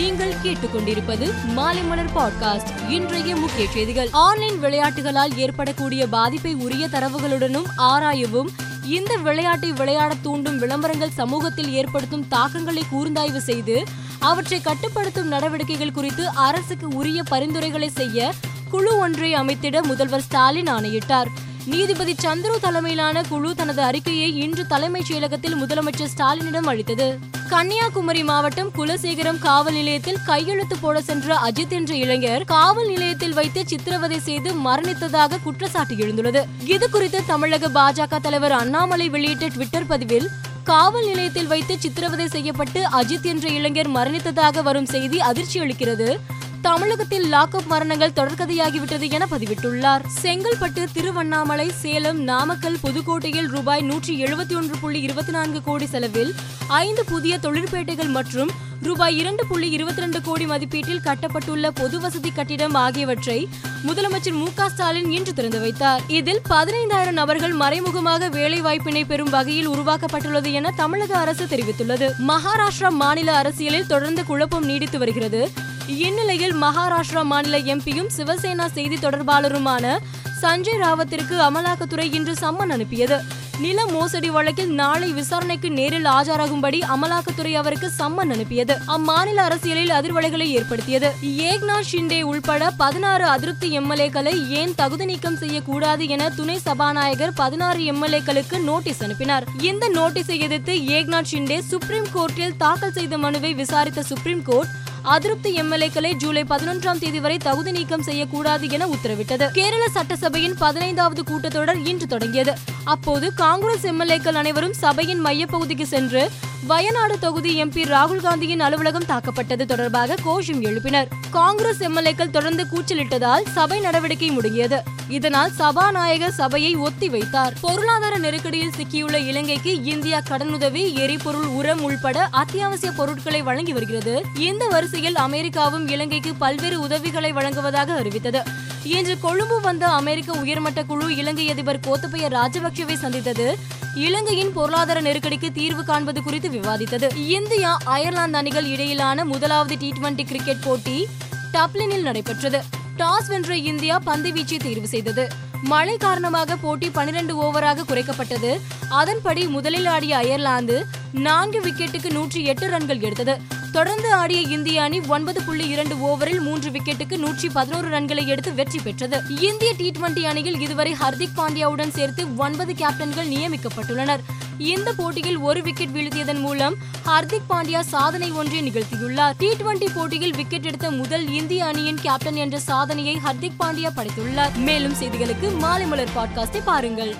நீங்கள் கேட்டுக்கொண்டிருப்பது மாலை மலர் பாட்காஸ்ட். இன்றைய முக்கிய செய்திகள். ஆன்லைன் விளையாட்டுகளால் ஏற்படக்கூடிய பாதிப்பை உரிய தரவுகளுடனும் ஆராயவும் இந்த விளையாட்டை விளையாட தூண்டும் விளம்பரங்கள் சமூகத்தில் ஏற்படுத்தும் தாக்கங்களை கூர்ந்தாய்வு செய்து அவற்றை கட்டுப்படுத்தும் நடவடிக்கைகள் குறித்து அரசுக்கு உரிய பரிந்துரைகளை செய்ய குழு ஒன்றை அமைத்திட முதல்வர் ஸ்டாலின் ஆணையிட்டார். நீதிபதி சந்துரு தலைமையிலான குழு தனது அறிக்கையை இன்று தலைமைச் செயலகத்தில் முதலமைச்சர் ஸ்டாலினிடம் அளித்தது. கன்னியாகுமரி மாவட்டம் குலசேகரம் காவல் நிலையத்தில் கையெழுத்து போட சென்ற அஜித் என்ற இளைஞர் காவல் நிலையத்தில் வைத்து சித்திரவதை செய்து மரணித்ததாக குற்றச்சாட்டு எழுந்துள்ளது. இது குறித்து தமிழக பாஜக தலைவர் அண்ணாமலை வெளியிட்ட ட்விட்டர் பதிவில் காவல் நிலையத்தில் வைத்து சித்திரவதை செய்யப்பட்டு அஜித் என்ற இளைஞர் மரணித்ததாக வரும் செய்தி அதிர்ச்சி அளிக்கிறது தமிழகத்தில் லாக்அப் மரணங்கள் தொடர்கதையாகிவிட்டது என பதிவிட்டுள்ளார். செங்கல்பட்டு திருவண்ணாமலை சேலம் நாமக்கல் புதுக்கோட்டையில் ரூபாய் நூற்றி எழுபத்தி ஒன்று புள்ளி இருபத்தி நான்கு கோடி செலவில் ஐந்து புதிய தொழிற்பேட்டைகள் மற்றும் ரூபாய் இரண்டு புள்ளி இருபத்தி ரெண்டு கோடி மதிப்பீட்டில் கட்டப்பட்டுள்ள பொது வசதி கட்டிடம் ஆகியவற்றை முதலமைச்சர் மு ஸ்டாலின் இன்று திறந்து வைத்தார். இதில் பதினைந்தாயிரம் நபர்கள் மறைமுகமாக வேலை வாய்ப்பினை பெறும் வகையில் உருவாக்கப்பட்டுள்ளது என தமிழக அரசு தெரிவித்துள்ளது. மகாராஷ்டிரா மாநில அரசியலில் தொடர்ந்து குழப்பம் நீடித்து வருகிறது. இந்நிலையில் மகாராஷ்டிரா மாநில எம்பியும் சிவசேனா செய்தி தொடர்பாளருமான சஞ்சய் ராவத்திற்கு அமலாக்கத்துறை இன்று சம்மன் அனுப்பியது. நில மோசடி வழக்கில் நாளை விசாரணைக்கு நேரில் ஆஜராகும்படி அமலாக்கத்துறை அவருக்கு சம்மன் அனுப்பியது. அம்மாநில அரசியலில் அதிர்வலைகளை ஏற்படுத்தியது. ஏக்நாத் ஷிண்டே உள்பட பதினாறு அதிருப்தி எம்எல்ஏக்களை ஏன் தகுதி நீக்கம் செய்யக்கூடாது என துணை சபாநாயகர் பதினாறு எம்எல்ஏக்களுக்கு நோட்டீஸ் அனுப்பினார். இந்த நோட்டீஸை எதிர்த்து ஏக்நாத் ஷிண்டே சுப்ரீம் கோர்ட்டில் தாக்கல் செய்த மனுவை விசாரித்த சுப்ரீம் கோர்ட் அதிருப்தி எம்எல்ஏக்களை ஜூலை பதினொன்றாம் தேதி வரை தகுதி நீக்கம் செய்யக்கூடாது என உத்தரவிட்டது. கேரள சட்டசபையின் பதினைந்தாவது கூட்டத்தொடர் இன்று தொடங்கியது. அப்போது காங்கிரஸ் எம்எல்ஏக்கள் அனைவரும் சபையின் மையப்பகுதிக்கு சென்று வயநாடு தொகுதி எம்பி ராகுல் காந்தியின் அலுவலகம் தாக்கப்பட்டது தொடர்பாக கோஷம் எழுப்பினர். காங்கிரஸ் எம்எல்ஏக்கள் தொடர்ந்து கூச்சலிட்டதால் சபை நடவடிக்கை முடங்கியது. இதனால் சபாநாயகர் சபையை ஒத்தி வைத்தார். பொருளாதார நெருக்கடியில் சிக்கியுள்ள இலங்கைக்கு இந்தியா கடனுதவி எரிபொருள் உரம் உள்பட அத்தியாவசிய பொருட்களை வழங்கி வருகிறது. இந்த வரிசையில் அமெரிக்காவும் இலங்கைக்கு பல்வேறு உதவிகளை வழங்குவதாக அறிவித்தது. இன்று கொழும்பு வந்த அமெரிக்க உயர்மட்ட குழு இலங்கை அதிபர் கோத்தபய ராஜபக்சவை சந்தித்தது. இலங்கையின் பொருளாதார நெருக்கடிக்கு தீர்வு காண்பது குறித்து விவாதித்தது. இந்தியா அயர்லாந்து அணிகள் இடையிலான முதலாவது டி டுவெண்டி கிரிக்கெட் போட்டி டப்ளினில் நடைபெற்றது. டாஸ் வென்ற இந்தியா பந்து வீச்சை தேர்வு செய்தது. மழை காரணமாக போட்டி பனிரெண்டு ஓவராக குறைக்கப்பட்டது. அதன்படி முதலில் ஆடிய அயர்லாந்து நான்கு விக்கெட்டுக்கு நூற்றி எட்டு ரன்கள் எடுத்தது. தொடர்ந்து ஆடிய இந்திய அணி ஒன்பது புள்ளி இரண்டு ஓவரில் மூன்று விக்கெட்டுக்கு நூற்றி பதினோரு ரன்களை எடுத்து வெற்றி பெற்றது. இந்திய டி டுவெண்டி அணியில் இதுவரை ஹர்திக் பாண்டியாவுடன் சேர்த்து ஒன்பது கேப்டன்கள் நியமிக்கப்பட்டுள்ளனர். இந்த போட்டியில் ஒரு விக்கெட் வீழ்த்தியதன் மூலம் ஹர்திக் பாண்டியா சாதனை ஒன்றை நிகழ்த்தியுள்ளார். டி டுவெண்டி போட்டியில் விக்கெட் எடுத்த முதல் இந்திய அணியின் கேப்டன் என்ற சாதனையை ஹர்திக் பாண்டியா படைத்துள்ளார். மேலும் செய்திகளுக்கு மாலை மலர் பாட்காஸ்டை பாருங்கள்.